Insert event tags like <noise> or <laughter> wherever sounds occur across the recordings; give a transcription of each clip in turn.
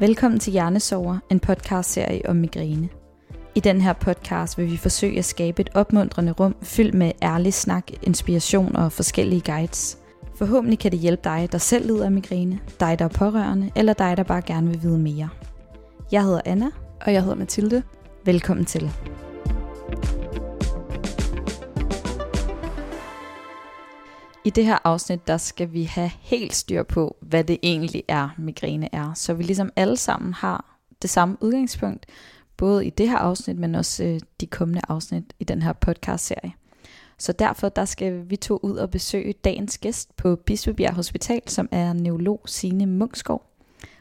Velkommen til Hjernesover, en podcastserie om migræne. I den her podcast vil vi forsøge at skabe et opmuntrende rum fyldt med ærlig snak, inspiration og forskellige guides. Forhåbentlig kan det hjælpe dig, der selv lider af migræne, dig, der er pårørende, eller dig, der bare gerne vil vide mere. Jeg hedder Anna. Og jeg hedder Mathilde. Velkommen til. I det her afsnit, der skal vi have helt styr på, hvad det egentlig er, migræne er. Så vi ligesom alle sammen har det samme udgangspunkt, både i det her afsnit, men også øh, de kommende afsnit i den her podcast-serie. Så derfor der skal vi to ud og besøge dagens gæst på Bispebjerg Hospital, som er neurolog Signe Munkskov.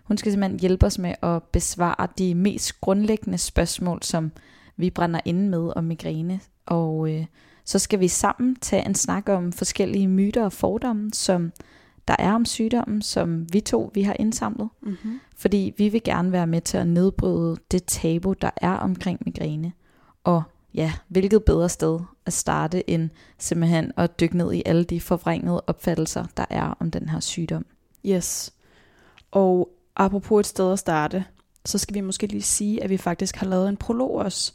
Hun skal simpelthen hjælpe os med at besvare de mest grundlæggende spørgsmål, som vi brænder inde med om migræne. Og øh, så skal vi sammen tage en snak om forskellige myter og fordomme, som der er om sygdommen, som vi to vi har indsamlet. Mm-hmm. Fordi vi vil gerne være med til at nedbryde det tabu, der er omkring migræne. Og ja, hvilket bedre sted at starte end simpelthen at dykke ned i alle de forvrængede opfattelser, der er om den her sygdom. Yes. Og apropos et sted at starte, så skal vi måske lige sige, at vi faktisk har lavet en prolog også.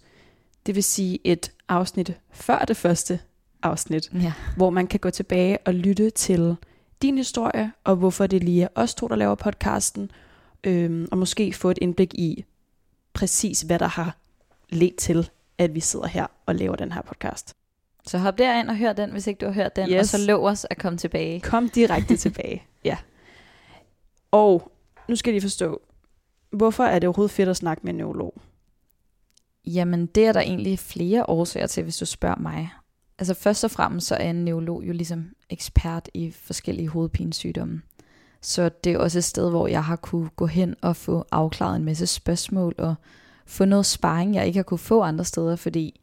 Det vil sige et afsnit før det første afsnit, Ja. hvor man kan gå tilbage og lytte til din historie, og hvorfor det lige er os to, der laver podcasten, øhm, og måske få et indblik i præcis, hvad der har ledt til, at vi sidder her og laver den her podcast. Så hop derind og hør den, hvis ikke du har hørt den, yes. og så lov os at komme tilbage. Kom direkte <laughs> tilbage. Ja. Og nu skal de forstå, hvorfor er det overhovedet fedt at snakke med en neurolog? Jamen, det er der egentlig flere årsager til, hvis du spørger mig. Altså først og fremmest så er en neurolog jo ligesom ekspert i forskellige hovedpinesygdomme. Så det er også et sted, hvor jeg har kunne gå hen og få afklaret en masse spørgsmål og få noget sparring, jeg ikke har kunne få andre steder, fordi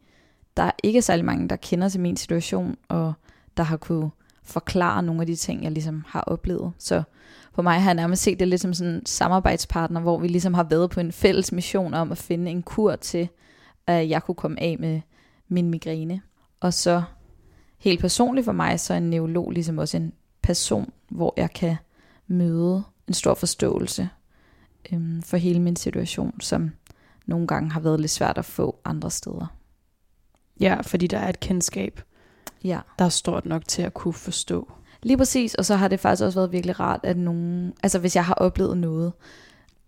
der er ikke særlig mange, der kender til min situation, og der har kunne forklare nogle af de ting, jeg ligesom har oplevet. Så for mig har jeg nærmest set det lidt som sådan en samarbejdspartner, hvor vi ligesom har været på en fælles mission om at finde en kur til, at jeg kunne komme af med min migræne. Og så helt personligt for mig, så er en neurolog ligesom også en person, hvor jeg kan møde en stor forståelse øhm, for hele min situation, som nogle gange har været lidt svært at få andre steder. Ja, fordi der er et kendskab, Ja, der er stort nok til at kunne forstå. lige præcis. Og så har det faktisk også været virkelig rart, at nogen, altså hvis jeg har oplevet noget,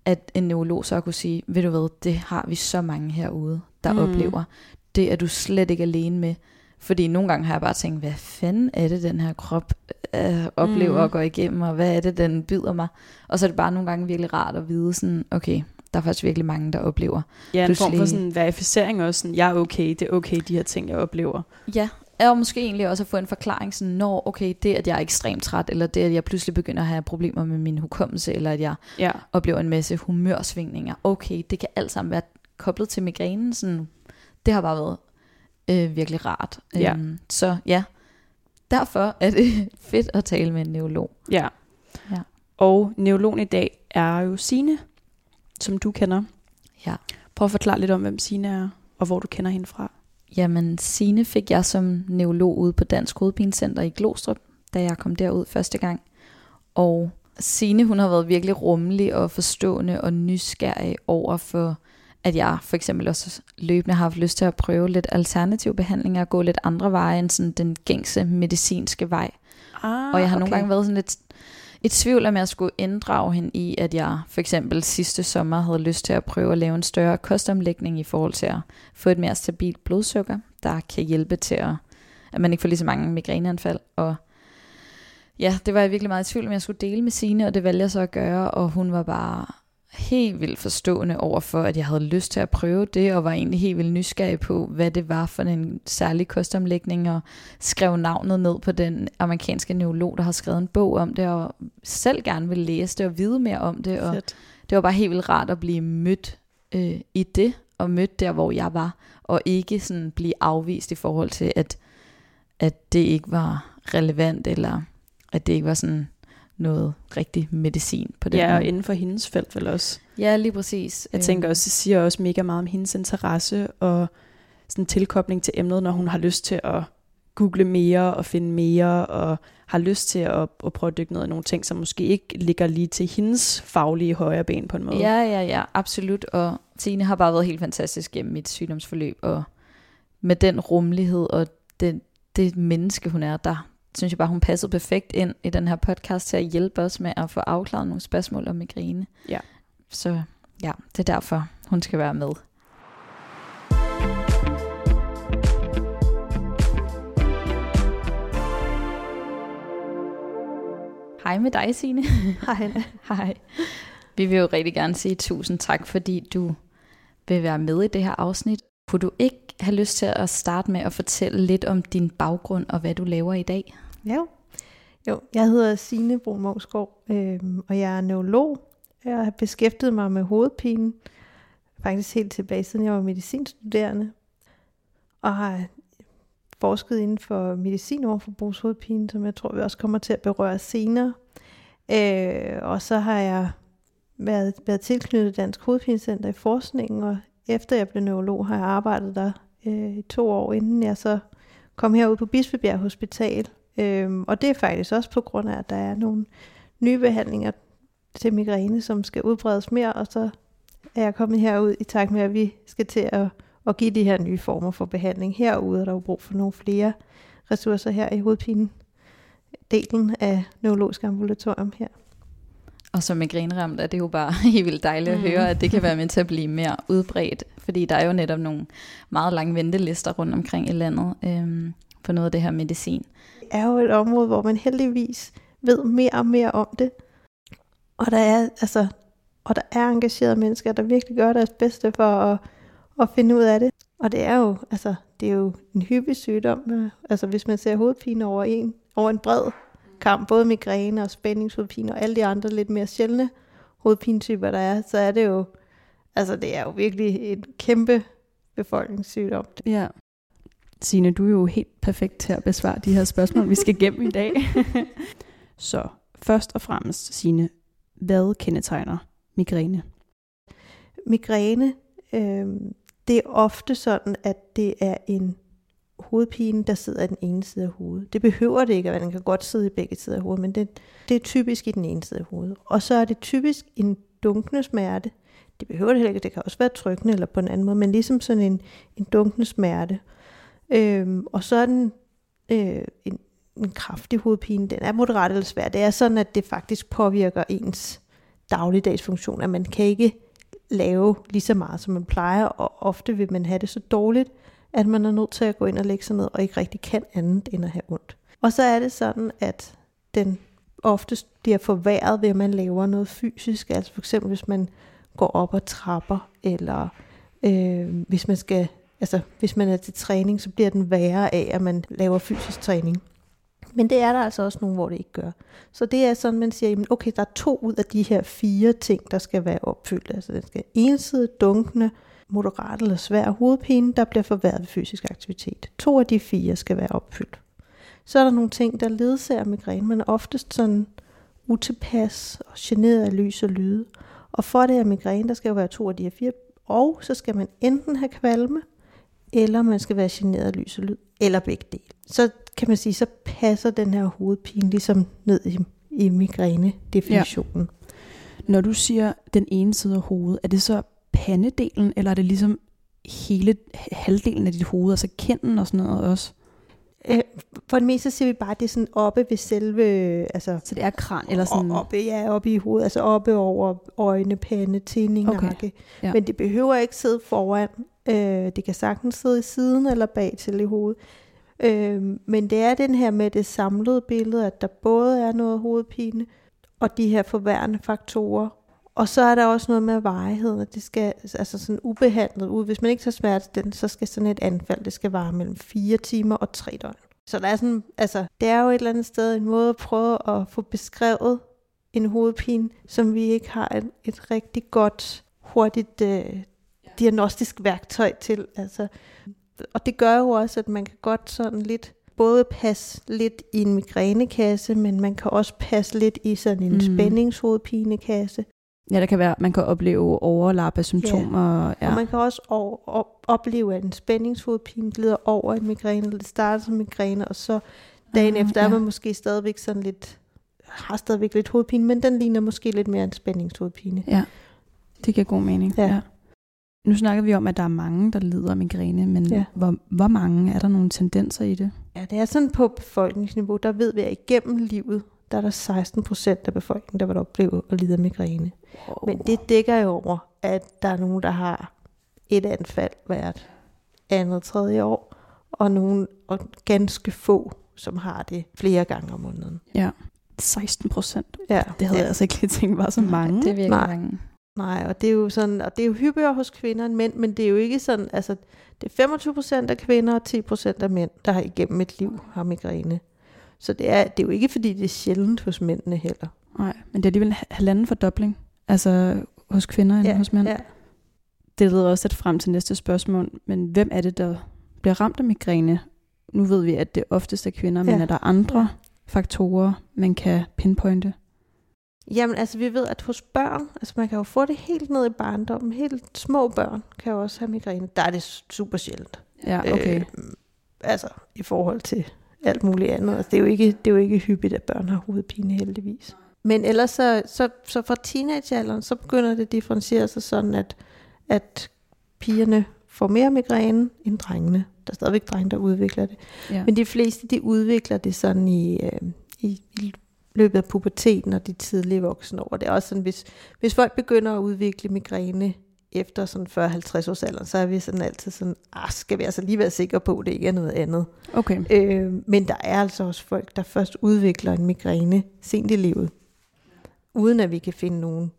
at en neurolog så kunne sige, ved du hvad, det har vi så mange herude, der mm. Oplever. Det er du slet ikke alene med. Fordi nogle gange har jeg bare tænkt, hvad fanden er det, den her krop øh, oplever Mm. og går igennem, og hvad er det, den byder mig? Og så er det bare nogle gange virkelig rart at vide sådan, okay, der er faktisk virkelig mange, der oplever. Ja, en form for Pludselig- sådan verificering også. Sådan, jeg er okay, det er okay, de her ting, jeg oplever. Ja, og måske egentlig også at få en forklaring sådan, når okay, det at jeg er ekstremt træt, eller det at jeg pludselig begynder at have problemer med min hukommelse, eller at jeg Ja, oplever en masse humørsvingninger. Okay, det kan alt sammen være koblet til migrænen. Sådan, det har bare været øh, virkelig rart. Ja. Øhm, så ja, derfor er det <laughs> fedt at tale med en neurolog. ja. Ja. Og neurologen i dag er jo Sine, som du kender. Ja. Prøv at forklare lidt om, hvem Sine er, og hvor du kender hende fra. Jamen, Sine fik jeg som neurolog ude på Dansk Hovedpinecenter i Glostrup, da jeg kom derud første gang. Og Sine, hun har været virkelig rummelig og forstående og nysgerrig over for, at jeg for eksempel også løbende har haft lyst til at prøve lidt alternativ behandling og gå lidt andre veje end sådan den gængse medicinske vej. Ah, Og jeg har nogle gange været sådan lidt i tvivl om jeg skulle inddrage hende i, at jeg for eksempel sidste sommer havde lyst til at prøve at lave en større kostomlægning i forhold til at få et mere stabilt blodsukker, der kan hjælpe til at, at man ikke får lige så mange migræneanfald. Og ja, det var jeg virkelig meget i tvivl om, jeg skulle dele med Signe, og det valgte jeg så at gøre, og hun var bare helt vildt forstående over for, at jeg havde lyst til at prøve det, og var egentlig helt vildt nysgerrig på, hvad det var for en særlig kostomlægning, og skrev navnet ned på den amerikanske neurolog, der har skrevet en bog om det, og selv gerne vil læse det og vide mere om det, og Fedt. det var bare helt vildt rart at blive mødt øh, i det, og mødt der, hvor jeg var, og ikke sådan blive afvist i forhold til, at, at det ikke var relevant, eller at det ikke var sådan noget rigtig medicin på den Ja, og inden for hendes felt vel også. Ja, lige præcis. Jeg tænker også, det siger også mega meget om hendes interesse og sådan tilkobling til emnet, når hun har lyst til at google mere og finde mere, og har lyst til at, at prøve at dykke ned i nogle ting, som måske ikke ligger lige til hendes faglige højre ben på en måde. Ja, ja, ja, absolut. Og Tine har bare været helt fantastisk gennem mit sygdomsforløb, og med den rummelighed og det, det menneske, hun er, der synes jeg bare, hun passede perfekt ind i den her podcast til at hjælpe os med at få afklaret nogle spørgsmål om migræne. Ja. Så ja, det er derfor, hun skal være med. Hej med dig, Signe. <laughs> Hej. Hej. Vi vil jo rigtig gerne sige tusind tak, fordi du vil være med i det her afsnit. Kunne du ikke have lyst til at starte med at fortælle lidt om din baggrund og hvad du laver i dag? Ja, jo jeg hedder Signe Brun Mogsgaard, øh, og jeg er neurolog. Jeg har beskæftiget mig med hovedpine, faktisk helt tilbage siden jeg var medicinstuderende, og har forsket inden for medicin overfor brugshovedpine, som jeg tror, vi også kommer til at berøre senere. Øh, og så har jeg været, været tilknyttet Dansk Hovedpinecenter i forskningen, og efter jeg blev neurolog, har jeg arbejdet der øh, i to år, inden jeg så kom herud på Bispebjerg Hospital. Øh, og det er faktisk også på grund af, at der er nogle nye behandlinger til migræne, som skal udbredes mere, og så er jeg kommet herud i takt med, at vi skal til at at give de her nye former for behandling. Herude er der jo brug for nogle flere ressourcer her i hovedpinen delen af neurologisk ambulatorium her. Og som migræneramt er det jo bare <laughs> helt vildt dejligt at mm. høre, at det kan være med til at blive mere udbredt, fordi der er jo netop nogle meget lange ventelister rundt omkring i landet øhm, for noget af det her medicin. Det er jo et område, hvor man heldigvis ved mere og mere om det, og der er, altså, og der er engagerede mennesker, der virkelig gør deres bedste for at at finde ud af det. Og det er jo, altså, det er jo en hyppig sygdom. Altså hvis man ser hovedpine over en, over en bred kamp, både migræne og spændingshovedpine og alle de andre lidt mere sjældne hovedpinetyper, der er, så er det jo, altså det er jo virkelig en kæmpe befolkningssygdom. Ja. Signe, du er jo helt perfekt til at besvare de her spørgsmål, vi skal gennem i dag. <laughs> så først og fremmest, Signe, hvad kendetegner migræne? Migræne, øh, det er ofte sådan, at det er en hovedpine, der sidder i den ene side af hovedet. Det behøver det ikke at være, den kan godt sidde i begge sider af hovedet, men det, det er typisk i den ene side af hovedet. Og så er det typisk en dunkende smerte. Det behøver det heller ikke, det kan også være trykkende eller på en anden måde, men ligesom sådan en, en dunkende smerte. Øhm, og så er den øh, en, en kraftig hovedpine, den er moderat eller svær. Det er sådan, at det faktisk påvirker ens dagligdags funktion, at man kan ikke lave lige så meget, som man plejer, og ofte vil man have det så dårligt, at man er nødt til at gå ind og lægge sig ned, og ikke rigtig kan andet end at have ondt. Og så er det sådan, at den oftest bliver forværret ved, at man laver noget fysisk, altså for eksempel hvis man går op og trapper, eller øh, hvis man skal, altså hvis man er til træning, så bliver den værre af, at man laver fysisk træning. Men det er der altså også nogle, hvor det ikke gør. Så det er sådan, man siger, jamen okay, der er to ud af de her fire ting, der skal være opfyldt. Altså den skal ensidigt, dunkende, moderat eller svær hovedpine, der bliver forværret ved fysisk aktivitet. To af de fire skal være opfyldt. Så er der nogle ting, der ledsager migræne. men er oftest sådan utilpas og generet af lys og lyde. Og for det her migræne, der skal jo være to af de her fire. Og så skal man enten have kvalme, eller man skal være generet af lys og lyd, eller begge dele. Så kan man sige, så passer den her hovedpine ligesom ned i, i migræne-definitionen. Ja. Når du siger den ene side af hovedet, er det så pandedelen, eller er det ligesom hele halvdelen af dit hoved, altså kinden og sådan noget også? Øh, for det meste siger vi bare, at det er sådan oppe ved selve... Altså, så det er kran? Eller sådan... Oppe, ja, oppe i hovedet. Altså oppe over øjne, pande, tænding, okay. nakke. Ja. Men det behøver ikke sidde foran. Øh, det kan sagtens sidde i siden eller bag til i hovedet. Øh, men det er den her med det samlede billede, at der både er noget hovedpine, og de her forværende faktorer. Og så er der også noget med varigheden, at det skal altså sådan ubehandlet ud. Hvis man ikke tager smerte, så skal sådan et anfald, det skal vare mellem 4 timer og 3 døgn. Så der er sådan, altså, det er jo et eller andet sted en måde at prøve at få beskrevet en hovedpine, som vi ikke har et, et rigtig godt, hurtigt øh, diagnostisk værktøj til. Altså, og det gør jo også, at man kan godt sådan lidt både passe lidt i en migrænekasse, men man kan også passe lidt i sådan en mm. spændingshovedpinekasse. Ja, der kan være, man kan opleve overlap af symptomer. Ja. Ja. Og man kan også over, op, opleve, at en spændingshovedpine glider over en migræne, eller det starter som migræne, og så dagen ah, efter er ja. man måske stadigvæk sådan lidt, har stadigvæk lidt hovedpine, men den ligner måske lidt mere en spændingshovedpine. Ja, det giver god mening. Ja. Nu snakker vi om, at der er mange, der lider af migræne, men Ja. hvor, hvor mange er der nogle tendenser i det? Ja, det er sådan på befolkningsniveau, der ved vi, at igennem livet, der er der 16 procent af befolkningen, der vil opleve at lide af migræne. Wow. Men det dækker jo over, at der er nogen, der har et anfald hvert andet, tredje år, og nogen, og ganske få, som har det flere gange om måneden. Ja, 16 procent. Ja, Det havde ja. jeg altså ikke lige tænkt var så mange. Det er virkelig Nej. mange. Nej, og det er jo sådan, og det er jo hyppigere hos kvinder end mænd, men det er jo ikke sådan, altså det er 25 procent af kvinder og 10 procent af mænd, der har igennem et liv har migræne. Så det er, det er jo ikke, fordi det er sjældent hos mændene heller. Nej, men det er alligevel en halvanden fordobling. Altså hos kvinder end hos mænd. ja. Det leder også lidt frem til næste spørgsmål. Men hvem er det, der bliver ramt af migræne? Nu ved vi, at det oftest er kvinder, men Ja. er der andre faktorer, man kan pinpointe? Jamen altså, vi ved, at hos børn, altså man kan jo få det helt ned i barndommen, helt små børn kan jo også have migræne. Der er det super sjældent. Ja, okay. Øh, altså, i forhold til alt muligt andet. Altså, det, er jo ikke, det er jo ikke hyppigt, at børn har hovedpine heldigvis. Men ellers så, så, så fra teenagealderen, så begynder det at differentiere sig sådan, at, at pigerne får mere migræne end drengene. Der er stadigvæk drenge, der udvikler det. Ja. Men de fleste, de udvikler det sådan i, øh, i, i løbet af puberteten og de tidlige voksne år. Det er også sådan, hvis, hvis folk begynder at udvikle migræne efter sådan 40-50 års alder, så er vi sådan altid sådan, ah, skal vi altså lige være sikre på, at det ikke er noget andet. Okay. Øh, men der er altså også folk, der først udvikler en migræne sent i livet, uden at vi kan finde nogen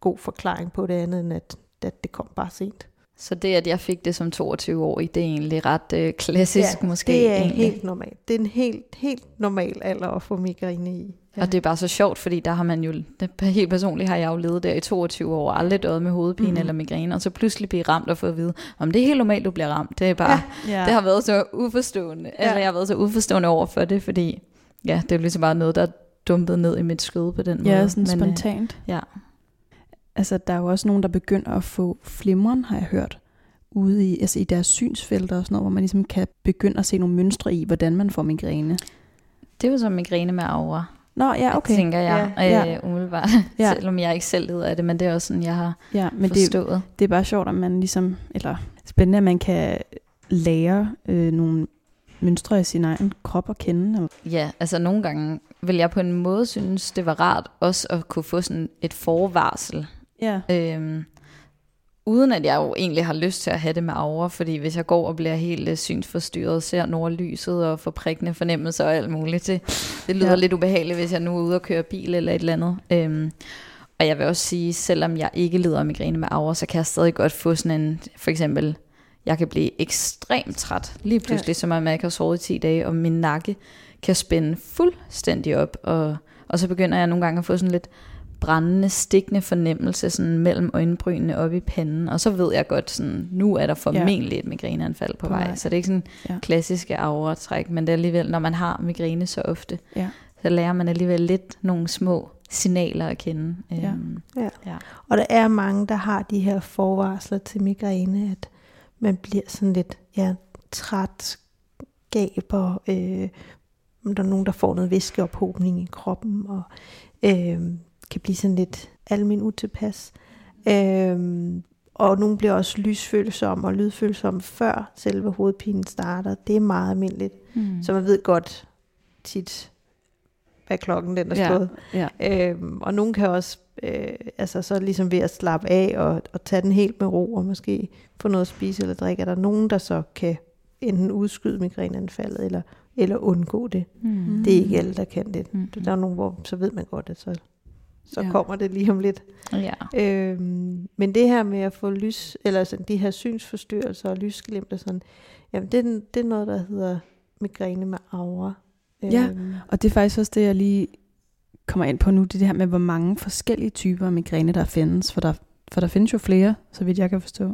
god forklaring på det andet, end at, at det kom bare sent. Så det, at jeg fik det som 22-årig, det er egentlig ret øh, klassisk måske. det er egentlig. helt normalt. Det er en helt, helt normal alder at få migræne i. Ja. Og det er bare så sjovt, fordi der har man jo, helt personligt har jeg jo levet der i 22 år, aldrig døjet med hovedpine mm. eller migræne, og så pludselig blive ramt og få at vide, om det er helt normalt, du bliver ramt. Det er bare, Ja. det har været så uforstående. Ja. Altså, jeg har været så uforstående over for det, fordi ja, det er jo ligesom bare noget, der er dumpet ned i mit skød på den måde. Ja, sådan Men, øh, spontant. ja. Altså, der er jo også nogen, der begynder at få flimren, har jeg hørt, ude i, altså i deres synsfelter og sådan noget, hvor man ligesom kan begynde at se nogle mønstre i, hvordan man får migræne. Det er jo så migræne med aura, Nå, ja, okay. tænker jeg, Ja, ja, ja. Øh, umiddelbart. Ja. <laughs> Selvom jeg ikke selv lider af det, men det er også sådan, jeg har Ja, men det, forstået. det er bare sjovt, at man ligesom, eller spændende, at man kan lære øh, nogle mønstre i sin egen krop at kende. Eller? Ja, altså nogle gange vil jeg på en måde synes, det var rart også at kunne få sådan et forvarsel. Ja. Øhm, uden at jeg jo egentlig har lyst til at have det med aura, fordi hvis jeg går og bliver helt øh, synsforstyrret, ser nordlyset og får prikkende fornemmelser og alt muligt, det, det lyder Ja. lidt ubehageligt, hvis jeg nu er ude og køre bil eller et eller andet. Øhm, og jeg vil også sige, selvom jeg ikke lider af migræne med aura, så kan jeg stadig godt få sådan en, for eksempel, jeg kan blive ekstremt træt, lige pludselig, ja. som om jeg ikke har sovet i 10 dage, og min nakke kan spænde fuldstændig op, og, og så begynder jeg nogle gange at få sådan lidt brændende, stikkende fornemmelse sådan mellem øjenbrynene op i panden, og så ved jeg godt, sådan, nu er der formentlig et migræneanfald på, På vej. vej. Så det er ikke sådan Ja. ja. klassiske aura-træk, men det er alligevel, når man har migræne så ofte, Ja. så lærer man alligevel lidt nogle små signaler at kende. Ja. Øhm, Og der er mange, der har de her forvarsler til migræne, at man bliver sådan lidt ja, træt, gaber, øh, der er nogen, der får noget væskeophobning i kroppen, og øh, kan blive sådan lidt almen utilpas. Øh, og nogle bliver også lysfølsomme og lydfølsomme før selve hovedpinen starter. Det er meget almindeligt. mm. Så man ved godt tit, hvad klokken den er Ja. slået. Ja. Øhm, og nogen kan også, øh, altså så ligesom ved at slappe af og, og tage den helt med ro, og måske få noget at spise eller drikke, er der nogen, der så kan enten udskyde migræneanfaldet, eller, eller undgå det. Mm. Det er ikke alle, der kan det. Mm. Der er nogen, hvor så ved man godt, at så, så Ja. ja. kommer det lige om lidt. Ja. Øhm, men det her med at få lys, eller sådan de her synsforstyrrelser og lysglimt og sådan, jamen det, er- det er noget, der hedder migræne med aura. Ja. Øhm, Og det er faktisk også det, jeg lige kommer ind på nu, det er det her med, hvor mange forskellige typer af migræne, der findes. For der, for der findes jo flere, så vidt jeg kan forstå.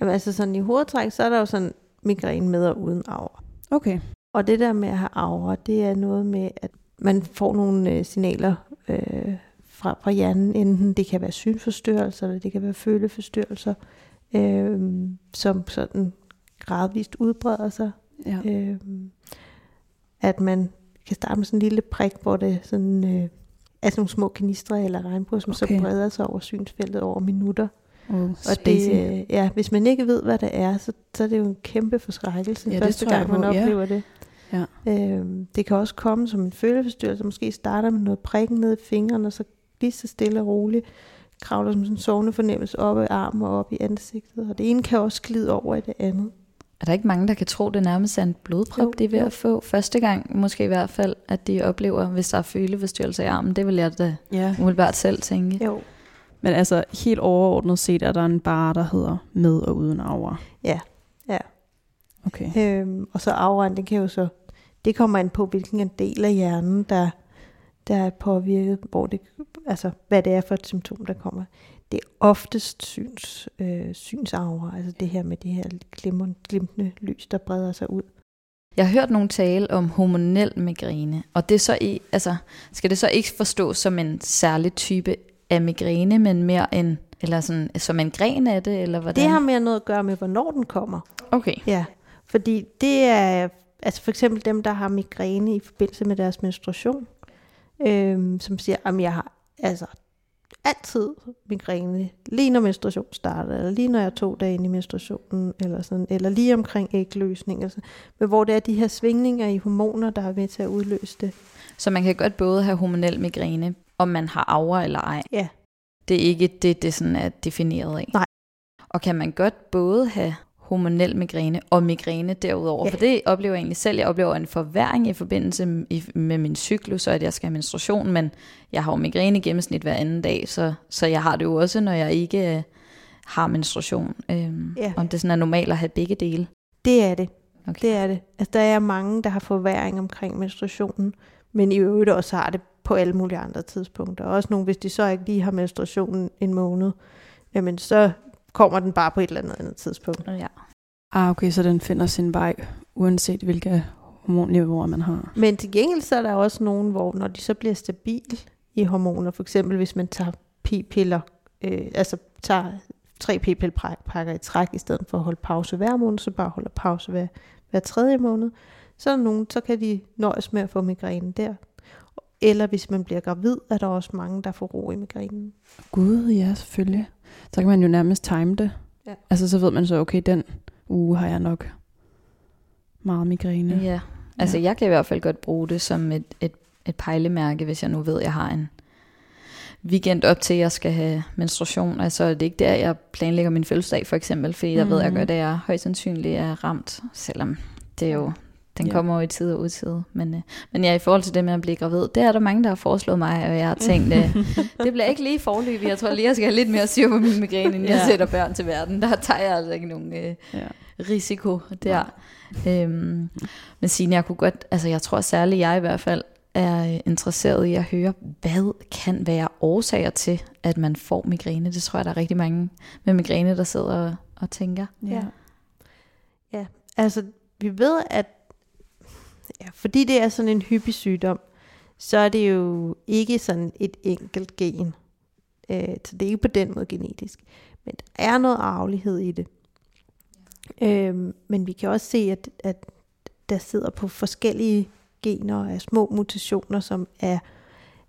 Jamen altså sådan i hovedtræk, så er der jo sådan migræne med og uden aura. Okay. Og det der med at have aura, det er noget med, at man får nogle øh, signaler øh, fra, fra hjernen. Enten det kan være synforstyrrelser, eller det kan være føleforstyrrelser, øh, som sådan gradvist udbreder sig. Ja. Øh, at man kan starte med sådan en lille prik, hvor det sådan, øh, er sådan nogle små kanistre eller regnbuer, som okay. Så breder sig over synsfeltet over minutter. Oh, Og det, øh, ja, hvis man ikke ved, hvad det er, så, så er det jo en kæmpe forskrækkelse Ja, første gang, man på, ja. oplever det. Ja. Øhm, det kan også komme som en føleforstyrrelse. Måske starter med noget prikken ned i fingeren, og så lige så stille og roligt kravler som sådan en sovende fornemmelse op i armen og op i ansigtet. Og det ene kan også glide over i det andet. Er der ikke mange, der kan tro, det nærmest er en blodprop, Jo, de er ved jo. at få første gang? Måske i hvert fald, at de oplever, hvis der er føleforstyrrelse i armen. Det vil jeg da ja. umiddelbart selv tænke. Jo, Men altså, helt overordnet set, er der en bar, der hedder med og uden aura. Ja, ja. Okay. øhm, og så auraen, det kan jo så, det kommer an på, hvilken en del af hjernen, der, der er påvirket, hvor det, altså hvad det er for et symptom, der kommer. Det er oftest syns, øh, synsaura, altså det her med det her glimtende lys, der breder sig ud. Jeg har hørt nogen tale om hormonel migræne, og det så i, altså, skal det så ikke forstås som en særlig type af migræne, men mere en, eller sådan, som en gren af det, eller hvordan? Det har mere noget at gøre med, hvornår den kommer. Okay, Ja, fordi det er, altså for eksempel dem, der har migræne i forbindelse med deres menstruation, øhm, som siger, at jeg har altså altid migræne, lige når menstruation starter, eller lige når jeg er to dage inde i menstruationen, eller, sådan, eller lige omkring ægløsning, altså, men hvor det er de her svingninger i hormoner, der er med til at udløse det. så man kan godt både have hormonel migræne, om man har aura eller ej. Ja. Det er ikke det, det sådan er defineret af. Nej. Og kan man godt både have hormonel migræne og migræne derudover? Ja. For det oplever jeg egentlig selv. Jeg oplever en forværing i forbindelse med min cyklus, og at jeg skal have menstruation, men jeg har jo migræne i gennemsnit hver anden dag, så, så jeg har det jo også, når jeg ikke øh, har menstruation. Øhm, Ja. Om det sådan er normalt at have begge dele. Det er det. Okay. Det er det. Altså, der er mange, der har forværing omkring menstruationen, men i øvrigt også har det på alle mulige andre tidspunkter. Også nogle, hvis de så ikke lige har menstruationen en måned, jamen så kommer den bare på et eller andet andet tidspunkt. Ja. Ah, okay, så den finder sin vej, uanset hvilke hormonniveauer man har. Men til gengæld så er der også nogen, hvor når de så bliver stabil i hormoner, for eksempel hvis man tager p-piller, øh, altså tager tre p-pillepakker i træk, i stedet for at holde pause hver måned, så bare holder pause hver, hver tredje måned, så er der nogen, så kan de nøjes med at få migræne der. Eller hvis man bliver gravid, er der også mange, der får ro i migrænen. Gud, ja, selvfølgelig. Så kan man jo nærmest time det. Ja. Altså, så ved man så, okay, den uge har jeg nok meget migræne. Ja, altså ja. jeg kan i hvert fald godt bruge det som et, et, et pejlemærke, hvis jeg nu ved, at jeg har en weekend op til, at jeg skal have menstruation. Altså det er ikke der, jeg planlægger min fødselsdag for eksempel, fordi jeg mm. ved, at jeg gør det, jeg højst sandsynligt er ramt, selvom det er jo, den Ja. kommer jo i tid og utid. Men, øh, men ja, i forhold til det med at blive gravid, det er der mange, der har foreslået mig, og jeg har tænkt, øh, <laughs> det bliver ikke lige forløbig. Jeg tror lige, jeg skal have lidt mere styr på min migræne, inden ja. jeg Ja. sætter børn til verden. Der tager jeg altså ikke nogen... Øh, Ja. risiko der. Øhm, men Signe, jeg kunne godt, altså jeg tror særligt jeg i hvert fald er øh, interesseret i at høre, hvad kan være årsager til, at man får migræne. Det tror jeg, der er rigtig mange med migræne, der sidder og, og tænker. Ja. Ja, altså vi ved, at ja, fordi det er sådan en hyppig sygdom, så er det jo ikke sådan et enkelt gen. Øh, så det er ikke på den måde genetisk. Men der er noget arvelighed i det. Øh, men vi kan også se, at, at der sidder på forskellige gener af små mutationer, som er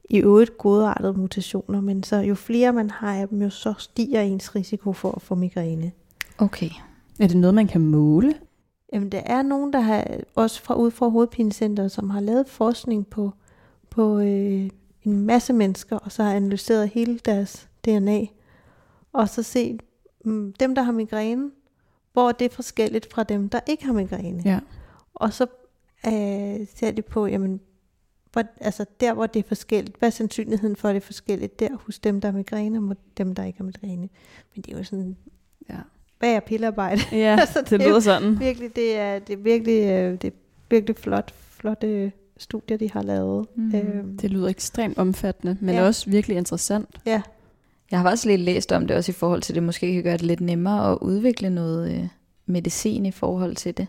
i øvrigt godartede mutationer, men så jo flere man har af dem, jo så stiger ens risiko for at få migræne. Okay. Er det noget, man kan måle? Jamen, der er nogen, der har, også fra ud fra hovedpinecenteret, som har lavet forskning på, på øh, en masse mennesker, og så har analyseret hele deres DNA, og så set mm, dem, der har migræne, hvor det er forskelligt fra dem, der ikke har migræne. Ja. Og så øh, ser de på, jamen, hvor, altså der, hvor det er forskelligt, hvad er sandsynligheden for, at det er forskelligt der hos dem, der har migræne, og dem, der ikke har migræne. Men det er jo sådan, Ja. Hvad er pillearbejde? Ja, <laughs> Altså, det, det er lyder sådan. virkelig, det er, det er virkelig, øh, det er virkelig flot, flotte studier, de har lavet. Mm. Øhm, Det lyder ekstremt omfattende, men Ja. også virkelig interessant. ja, Jeg har faktisk lidt læst om det, også i forhold til, at det måske kan gøre det lidt nemmere at udvikle noget øh, medicin i forhold til det.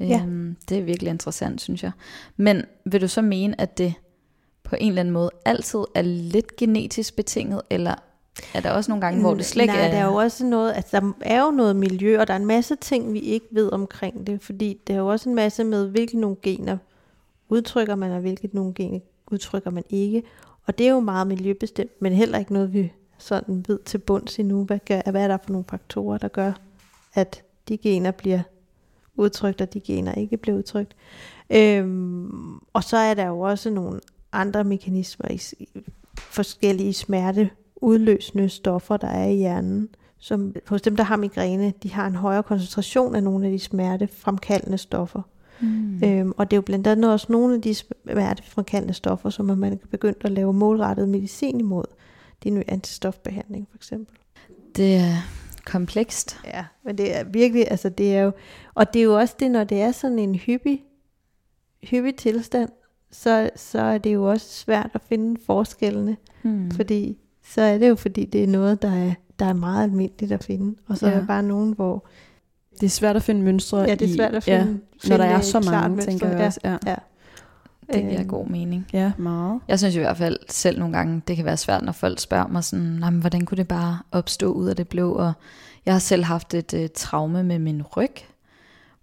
Ja. Øhm, det er virkelig interessant, synes jeg. Men vil du så mene, at det på en eller anden måde altid er lidt genetisk betinget, eller er der også nogle gange, hvor det slet ikke er... der er jo også noget, altså der er jo noget miljø, og der er en masse ting, vi ikke ved omkring det, fordi der er jo også en masse med, hvilke nogle gener udtrykker man, og hvilke nogle gener udtrykker man ikke. Og det er jo meget miljøbestemt, men heller ikke noget, vi sådan ved til bunds endnu. Hvad, gør, hvad er der for nogle faktorer, der gør, at de gener bliver udtrykt, og de gener ikke bliver udtrykt. Øhm, og så er der jo også nogle andre mekanismer i forskellige smerte udløsende stoffer, der er i hjernen. Som hos dem, der har migræne, de har en højere koncentration af nogle af de smertefremkaldende stoffer. Mm. Øhm, og det er jo blandt andet også nogle af de smertefremkaldende stoffer, som man er begyndt at lave målrettet medicin imod. Det er en antistofbehandling for eksempel. Det er komplekst. Ja, men det er virkelig, altså det er jo, og det er jo også det, når det er sådan en hyppig, hyppig tilstand, så, så er det jo også svært at finde forskellene, mm. fordi så er det jo, fordi det er noget, der er, der er meget almindeligt at finde, og så ja. Er der bare nogen, hvor Det er svært at finde mønstre ja, det er i, svært at ja, finde, når der finde er så klart mange, mønster. tænker jeg ja. også. Ja. Ja. Det giver Øhm, god mening. ja, meget. Jeg synes i hvert fald selv nogle gange, det kan være svært, når folk spørger mig sådan, "Nå, men hvordan kunne det bare opstå ud af det blå? Og jeg har selv haft et uh, traume med min ryg,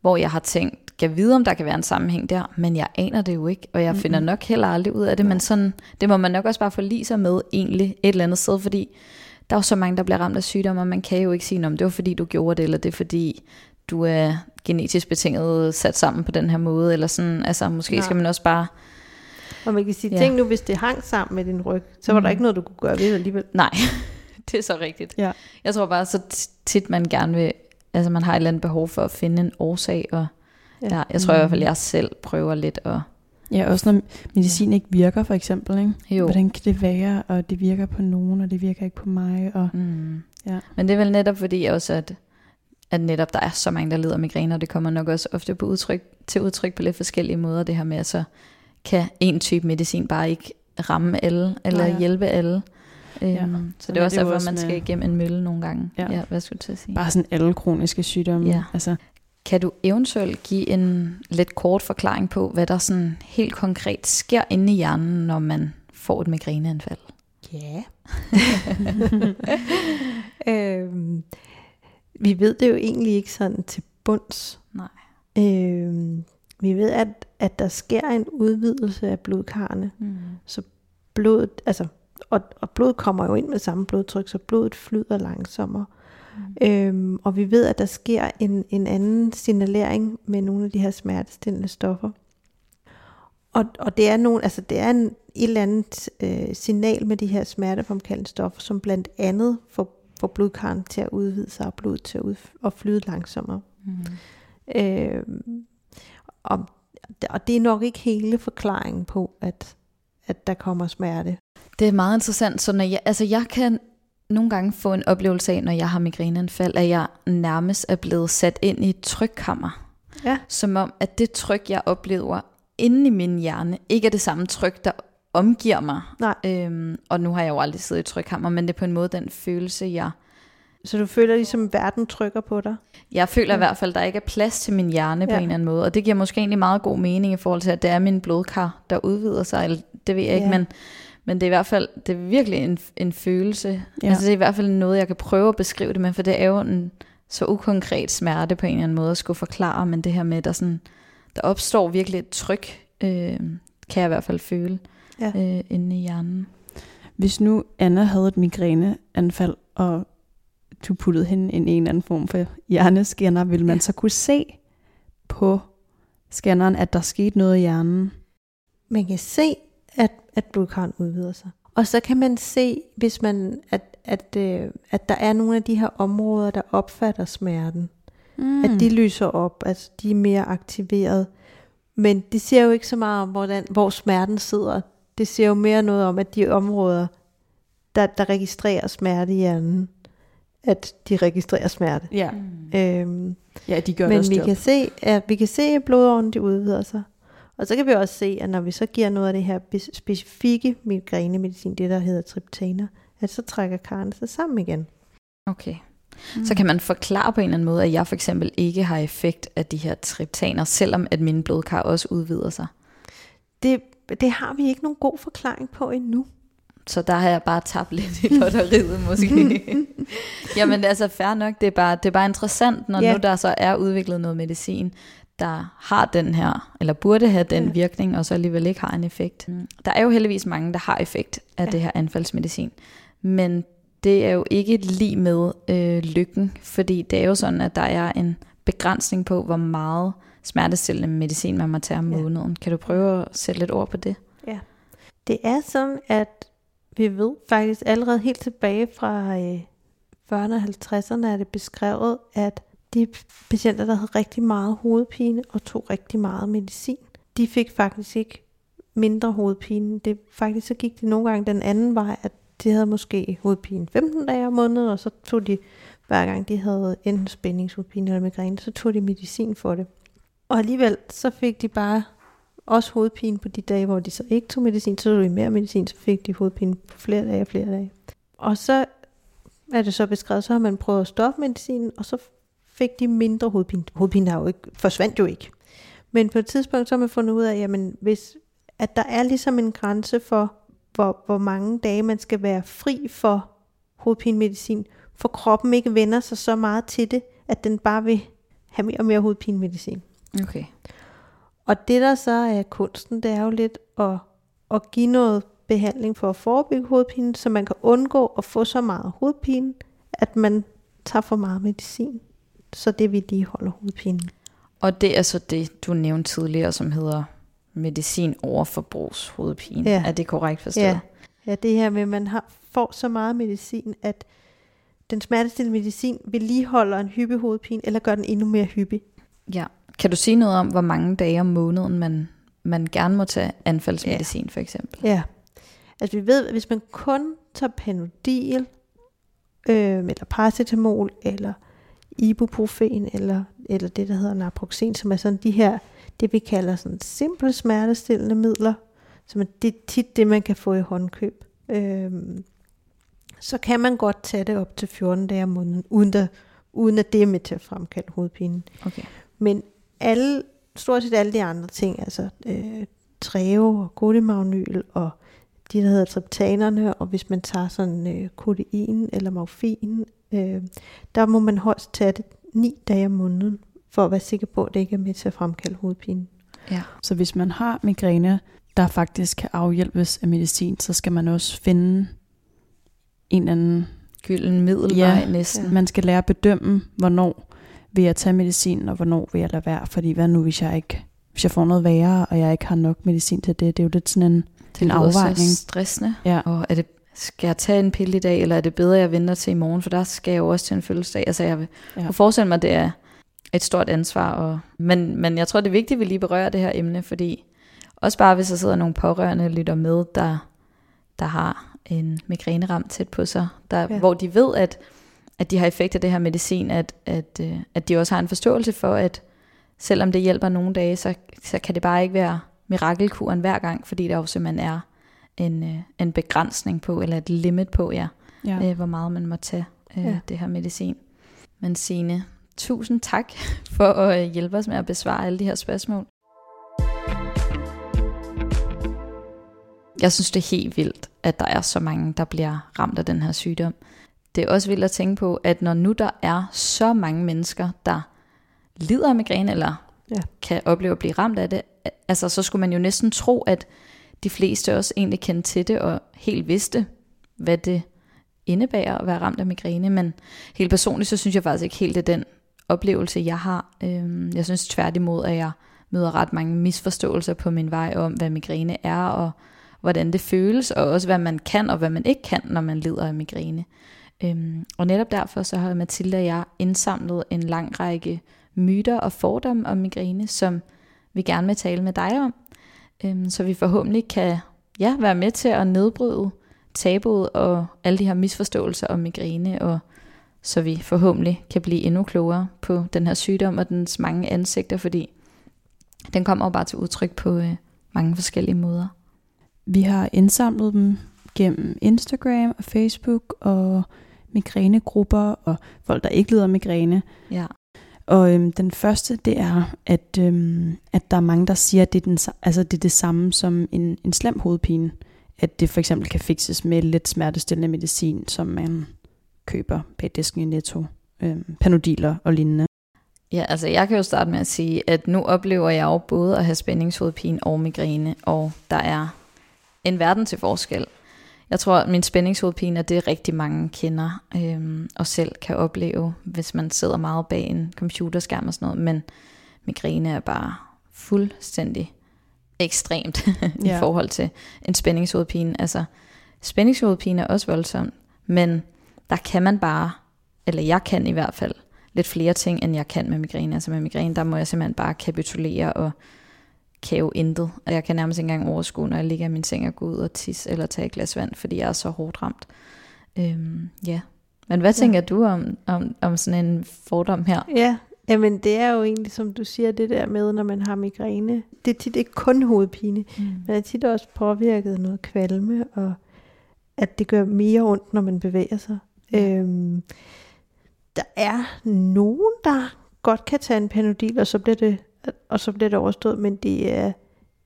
hvor jeg har tænkt, kan vide, om der kan være en sammenhæng der, men jeg aner det jo ikke, og jeg finder nok heller aldrig ud af det, men sådan, det må man nok også bare forlige sig med egentlig et eller andet sted, fordi der er jo så mange, der bliver ramt af sygdomme, og man kan jo ikke sige, om det var fordi, du gjorde det, eller det er fordi, du er genetisk betinget sat sammen på den her måde, eller sådan, altså måske Nej. skal man også bare Og man kan sige, Ja. tænk nu, hvis det hang sammen med din ryg, så var Mm. der ikke noget, du kunne gøre ved alligevel. Nej, <laughs> det er så rigtigt. Ja. Jeg tror bare så tit, man gerne vil, altså man har et eller andet behov for at finde en årsag, og ja, ja jeg tror i hvert fald, jeg selv prøver lidt at, Ja, også når medicin ikke virker, for eksempel. Ikke? jo, Hvordan kan det være, og det virker på nogen, og det virker ikke på mig? Og, mm. Ja. men det er vel netop fordi også, at, at netop der er så mange, der lider af migræne, og det kommer nok også ofte på udtryk, til udtryk på lidt forskellige måder, det her med, at så kan en type medicin bare ikke ramme alle, eller Nej. hjælpe alle. Ja. Øhm, så Sådan det er også det derfor, man skal igennem en mølle nogle gange. Ja. ja hvad skulle du til at sige? bare sådan alle kroniske sygdomme. Ja. Altså, Kan du eventuelt give en lidt kort forklaring på, hvad der sådan helt konkret sker inde i hjernen, når man får et migræneanfald? Ja. <laughs> øhm, vi ved det jo egentlig ikke sådan til bunds. Nej. Øhm, vi ved, at, at der sker en udvidelse af blodkarrene. Mm. Blodet, altså, og, og blodet kommer jo ind med samme blodtryk, så blodet flyder langsommere. Mm. Øhm, og vi ved, at der sker en, en anden signalering med nogle af de her smertestillende stoffer. Og, og det er nogle, altså det er en, et eller andet øh, signal med de her smertefremkaldende stoffer, som blandt andet får, får blodkarren til at udvide sig og blodet til at, ud, at flyde langsommere. Mm. Øh, og, og det er nok ikke hele forklaringen på, at, at der kommer smerte. Det er meget interessant, så når jeg, altså jeg kan nogle gange få en oplevelse af, når jeg har migræneanfald, at jeg nærmest er blevet sat ind i et trykkammer. Ja. Som om, at det tryk, jeg oplever inde i min hjerne, ikke er det samme tryk, der omgiver mig. Nej. Øhm, og nu har jeg jo aldrig siddet i trykkammer, men det er på en måde den følelse, jeg Så du føler ligesom, at verden trykker på dig? Jeg føler Ja. i hvert fald, at der ikke er plads til min hjerne på Ja. en eller anden måde. Og det giver måske egentlig meget god mening i forhold til, at det er min blodkar, der udvider sig. Eller, det ved jeg ikke, Ja. men, men det er i hvert fald det er virkelig en, en følelse. Ja. Ja. Altså det er i hvert fald noget, jeg kan prøve at beskrive det med, for det er jo en så ukonkret smerte på en eller anden måde at skulle forklare, men det her med, at der, sådan, der opstår virkelig et tryk, øh, kan jeg i hvert fald føle Ja. øh, inde i hjernen. hvis nu Anna havde et migræneanfald, og du puttede hende ind i en eller anden form for hjernescanner, ville man så kunne se på scanneren, at der skete noget i hjernen? Man kan se, at, blodkarren udvider sig. Og så kan man se, hvis man, at, at, øh, at der er nogle af de her områder, der opfatter smerten. Mm. At de lyser op, altså de er mere aktiveret. Men det siger jo ikke så meget om, hvordan, hvor smerten sidder. Det siger jo mere noget om, at de områder, der, der registrerer smerte i hjernen, at de registrerer smerte. Ja, Øhm, ja de gør det men også vi job. kan, se, at vi kan se, at blodårene de udvider sig. Og så kan vi også se, at når vi så giver noget af det her specifikke migrænemedicin, det der hedder triptaner, at så trækker karrene sig sammen igen. Okay. Mm. Så kan man forklare på en eller anden måde, at jeg for eksempel ikke har effekt af de her triptaner, selvom at mine blodkar også udvider sig. Det det har vi ikke nogen god forklaring på endnu. Så der har jeg bare tabt lidt i lotteriet <laughs> måske. Jamen altså fair nok, det er bare, det er bare interessant, når Ja. nu der så er udviklet noget medicin, der har den her, eller burde have den Ja. virkning, og så alligevel ikke har en effekt. Mm. Der er jo heldigvis mange, der har effekt af Ja. det her anfaldsmedicin. Men det er jo ikke lige med øh, lykken, fordi det er jo sådan, at der er en begrænsning på, hvor meget smertestillende medicin man må tage om Ja. måneden. Kan du prøve at sætte lidt ord på det? Det er sådan, at vi ved faktisk allerede helt tilbage fra øh, 40'erne og 50'erne er det beskrevet, at de patienter, der havde rigtig meget hovedpine og tog rigtig meget medicin, de fik faktisk ikke mindre hovedpine. Det, faktisk så gik det nogle gange den anden vej, at de havde måske hovedpine 15 dage om måneden, og så tog de, hver gang de havde enten spændingshovedpine eller migræne, så tog de medicin for det. Og alligevel så fik de bare også hovedpine på de dage, hvor de så ikke tog medicin, så tog de mere medicin, så fik de hovedpine på flere dage og flere dage. Og så er det så beskrevet, så har man prøvet at stoppe medicinen, og så fik de mindre hovedpine. Hovedpine har jo ikke, forsvandt jo ikke. Men på et tidspunkt så har man fundet ud af, jamen, hvis, at der er ligesom en grænse for, hvor, hvor mange dage man skal være fri for hovedpinemedicin, for kroppen ikke vender sig så meget til det, at den bare vil have mere og mere hovedpinemedicin. Okay. Og det der så er kunsten, det er jo lidt at, at give noget behandling for at forebygge hovedpine, så man kan undgå at få så meget hovedpine, at man tager for meget medicin, så det vedligeholder hovedpinen. Og det er så det, du nævnte tidligere, som hedder medicin overforbrugshovedpine. Ja. Er det korrekt forstået? Ja. Ja, det her med, at man har, får så meget medicin, at den smertestillende medicin vedligeholder en hyppig hovedpine, eller gør den endnu mere hyppig. ja. Kan du sige noget om, hvor mange dage om måneden man, man gerne må tage anfaldsmedicin, for eksempel? Ja. Altså vi ved, at hvis man kun tager Panodil, øh, eller paracetamol, eller ibuprofen, eller, eller det, der hedder naproxen, som er sådan de her, det vi kalder sådan simple smertestillende midler, som er det, tit det, man kan få i håndkøb. Øh, så kan man godt tage det op til 14 dage om måneden, uden, der, uden at det er med til at fremkalde hovedpinen. Okay. Men alle, stort set alle de andre ting, altså øh, Treo og kodimagnyl og de, der hedder triptanerne, og hvis man tager sådan øh, kodein eller morfin, øh, der må man højst tage det ni dage om måneden, for at være sikker på, at det ikke er med til at fremkalde hovedpine. Ja. Så hvis man har migræne, der faktisk kan afhjælpes af medicin, så skal man også finde en eller anden... Gylden middelvej Ja. næsten. Man skal lære at bedømme, hvornår vil jeg tage medicin, og hvornår vil jeg lade være. Fordi hvad nu, hvis jeg ikke hvis jeg får noget værre, og jeg ikke har nok medicin til det? Det er jo lidt sådan en... Det en afvejning. så stressende. Ja. Og er det, skal jeg tage en pille i dag, eller er det bedre, at jeg venter til i morgen, for der skal jeg jo også til en fødselsdag. Altså jeg vil Ja. forestille mig, at det er et stort ansvar. Og, men, men jeg tror, det er vigtigt, at vi lige berører det her emne, fordi også bare hvis der sidder nogle pårørende og lytter med, der, der har en migræneramt tæt på sig, der, Ja. ja. hvor de ved, at, at de har effekt af det her medicin, at, at, øh, at de også har en forståelse for, at selvom det hjælper nogle dage, så, så kan det bare ikke være mirakelkuren hver gang, fordi der jo simpelthen er en, øh, en begrænsning på, eller et limit på, ja, Ja. Øh, hvor meget man må tage øh, Ja. det her medicin. Men Signe, tusind tak <laughs> for at øh, hjælpe os med at besvare alle de her spørgsmål. Jeg synes, det er helt vildt, at der er så mange, der bliver ramt af den her sygdom. Det er også vildt at tænke på, at når nu der er så mange mennesker, der lider af migræne, eller ja. kan opleve at blive ramt af det, altså så skulle man jo næsten tro, at de fleste også egentlig kendte til det, og helt vidste, hvad det indebærer at være ramt af migræne. Men helt personligt, så synes jeg faktisk ikke helt, det er den oplevelse, jeg har. Øhm, Jeg synes tværtimod, at jeg møder ret mange misforståelser på min vej om, hvad migræne er, og hvordan det føles, og også hvad man kan, og hvad man ikke kan, når man lider af migræne. Øhm, og netop derfor så har Mathilde og jeg indsamlet en lang række myter og fordomme om migræne, som vi gerne vil tale med dig om, øhm, så vi forhåbentlig kan ja, være med til at nedbryde tabuet og alle de her misforståelser om migræne, og så vi forhåbentlig kan blive endnu klogere på den her sygdom og dens mange ansigter, fordi den kommer jo bare til udtryk på øh, mange forskellige måder. Vi har indsamlet dem gennem Instagram og Facebook og migrænegrupper og folk, der ikke lider af migræne. Ja. Og øhm, den første, det er, at, øhm, at der er mange, der siger, at det er, den, altså, det, er det samme som en, en slem hovedpine. At det for eksempel kan fikses med lidt smertestillende medicin, som man køber bag disken i Netto. Øhm, panodiler og lignende. Ja, altså jeg kan jo starte med at sige, at nu oplever jeg jo både at have spændingshovedpine og migræne, og der er en verden til forskel. Jeg tror, at min spændingshovedpine er det, rigtig mange kender øhm, og selv kan opleve, hvis man sidder meget bag en computerskærm og sådan noget. Men migræne er bare fuldstændig ekstremt <laughs> i Ja. forhold til en spændingshovedpine. Altså, spændingshovedpine er også voldsomt, men der kan man bare, eller jeg kan i hvert fald, lidt flere ting, end jeg kan med migræne. Altså med migræne, der må jeg simpelthen bare kapitulere og kan jo intet. Og jeg kan nærmest ikke engang overskue, når jeg ligger i min seng og gå ud og tisse eller tage et glas vand, fordi jeg er så hårdt ramt. Øhm, ja. Men hvad tænker du om, om, om sådan en fordom her? Ja, jamen det er jo egentlig, som du siger, det der med, når man har migræne. Det er tit ikke kun hovedpine, Mm. men er tit også påvirket noget kvalme, og at det gør mere ondt, når man bevæger sig. Ja. Øhm, der er nogen, der godt kan tage en panodil, og så bliver det, og så bliver det overstået, men det er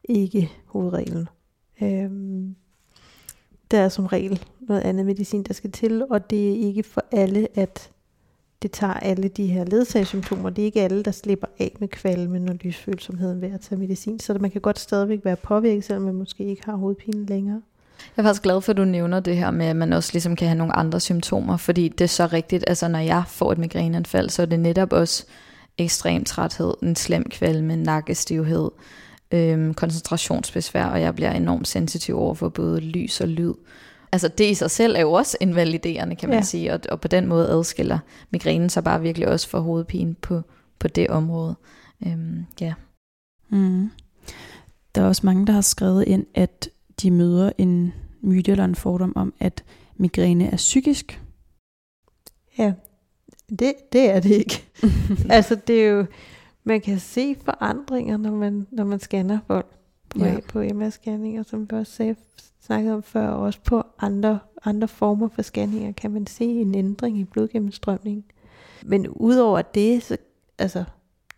ikke hovedreglen. Øhm, der er som regel noget andet medicin, der skal til, og det er ikke for alle, at det tager alle de her ledsagssymptomer. Det er ikke alle, der slipper af med kvalmen og lysfølsomheden ved at tage medicin, så man kan godt stadigvæk være påvirket, selvom man måske ikke har hovedpine længere. Jeg er faktisk glad for, at du nævner det her med, at man også ligesom kan have nogle andre symptomer, fordi det er så rigtigt, altså når jeg får et migræneanfald, så er det netop også ekstrem træthed, en slem kvalme, nakkestivhed, øhm, koncentrationsbesvær, og jeg bliver enormt sensitiv over for både lys og lyd. Altså det i sig selv er jo også invaliderende, kan man Ja. sige, og, og på den måde adskiller migrænen sig bare virkelig også for hovedpine på, på det område. Øhm, ja. Mm. Der er også mange, der har skrevet ind, at de møder en myte eller en fordom om, at migræne er psykisk. Ja, det, det er det ikke. <laughs> altså det er jo, man kan se forandringer, når man, når man scanner folk på, Ja. på MR-scanninger, som vi også sagde, snakkede om før, og også på andre, andre former for scanninger, kan man se en ændring i blodgennemstrømningen. Men udover det, så, altså,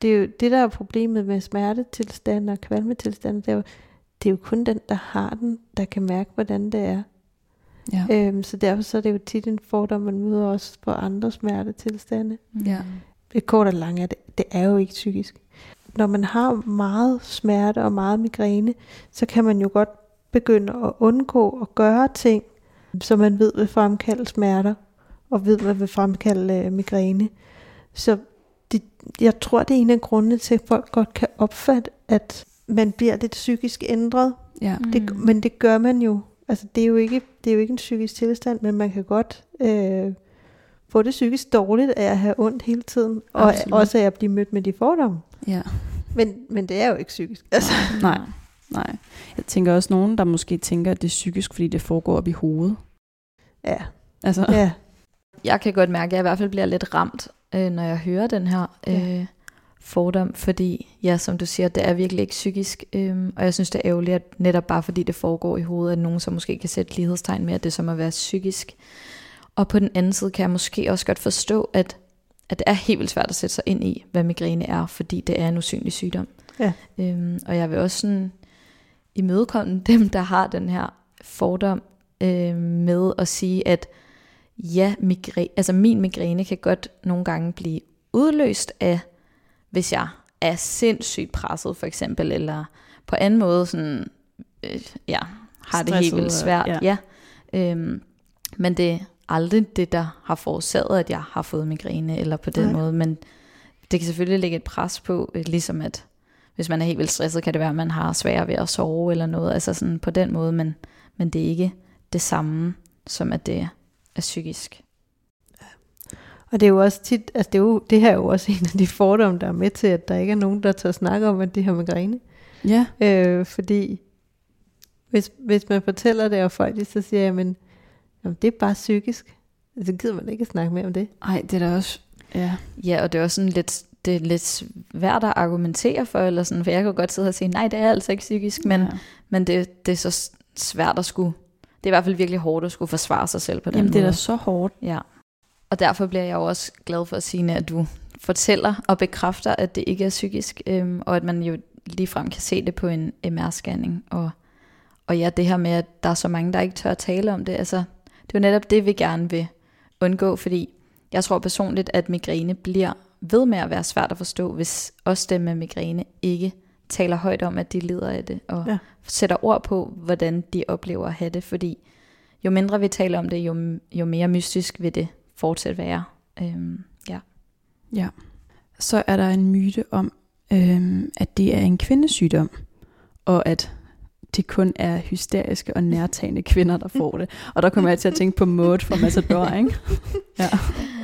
det er jo det, der er problemet med smertetilstand og kvalmetilstand, det er jo, det er jo kun den, der har den, der kan mærke, hvordan det er. Ja. Øhm, så derfor så er det jo tit en fordom, man møder også på andre smertetilstande. Ja. Det kort og langt er det, det er jo ikke psykisk. Når man har meget smerte og meget migræne, så kan man jo godt begynde at undgå at gøre ting, som man ved vil fremkalde smerter, og ved, hvad vil fremkalde øh, migræne. Så det, jeg tror, det er en af grundene til, at folk godt kan opfatte, at man bliver lidt psykisk ændret. ja. Det, men det gør man jo. Altså, det er jo ikke, det er jo ikke en psykisk tilstand, men man kan godt øh, få det psykisk dårligt af at have ondt hele tiden. Og Absolut. også af at blive mødt med de fordomme. ja. Men, men det er jo ikke psykisk. Altså, Nej. Nej. Jeg tænker også nogen, der måske tænker, at det er psykisk, fordi det foregår op i hovedet. ja, Altså, ja, Jeg kan godt mærke, at jeg i hvert fald bliver lidt ramt, øh, når jeg hører den her øh, fordom, fordi, ja, som du siger, det er virkelig ikke psykisk, øh, og jeg synes, det er ærgerligt, at netop bare fordi det foregår i hovedet, at nogen så måske kan sætte lighedstegn med, at det som at være psykisk. Og på den anden side kan jeg måske også godt forstå, at, at det er helt vildt svært at sætte sig ind i, hvad migræne er, fordi det er en usynlig sygdom. Ja. Øhm, og jeg vil også sådan imødekomme <laughs> dem, der har den her fordom øh, med at sige, at ja, migræ, altså min migræne kan godt nogle gange blive udløst af, hvis jeg er sindssygt presset for eksempel, eller på anden måde sådan, øh, ja, har det helt Stresset, vildt svært. ja. Ja. Ja. Øhm, men det er aldrig det, der har forårsaget, at jeg har fået migræne, eller på den Nej. måde, men det kan selvfølgelig lægge et pres på, øh, ligesom at hvis man er helt vildt stresset, kan det være, at man har svært ved at sove eller noget, altså sådan på den måde, men, men det er ikke det samme, som at det er psykisk. Og det er jo også tit, altså det, er jo, det her er jo også en af de fordomme, der er med til, at der ikke er nogen, der tør snakke om, at de har migræne. ja. Øh, fordi hvis, hvis man fortæller det, og folk de så siger, jamen, jamen, det er bare psykisk, så gider man ikke at snakke mere om det. Ej, det er da også... Ja. Ja, og det er også sådan lidt, det er lidt svært at argumentere for, eller sådan, for jeg kan jo godt sidde og sige, nej, det er altså ikke psykisk, men, ja. men det, det er så svært at skulle, det er i hvert fald virkelig hårdt at skulle forsvare sig selv på den Jamen, måde. det er da så hårdt. Ja. Og derfor bliver jeg jo også glad for at sige, at du fortæller og bekræfter, at det ikke er psykisk, øhm, og at man jo ligefrem kan se det på en MR-scanning. Og, og ja, det her med, at der er så mange, der ikke tør at tale om det, altså, det er jo netop det, vi gerne vil undgå, fordi jeg tror personligt, at migræne bliver ved med at være svært at forstå, hvis også dem med migræne ikke taler højt om, at de lider af det, og ja. sætter ord på, hvordan de oplever at have det, fordi jo mindre vi taler om det, jo, jo mere mystisk vil det fortsat være. Øhm, ja. ja. Så er der en myte om, øhm, at det er en kvindesygdom, og at det kun er hysteriske og nærtagende kvinder, der får det. Og der kommer jeg til at tænke på Maud fra Matador, ikke? <laughs> Ja.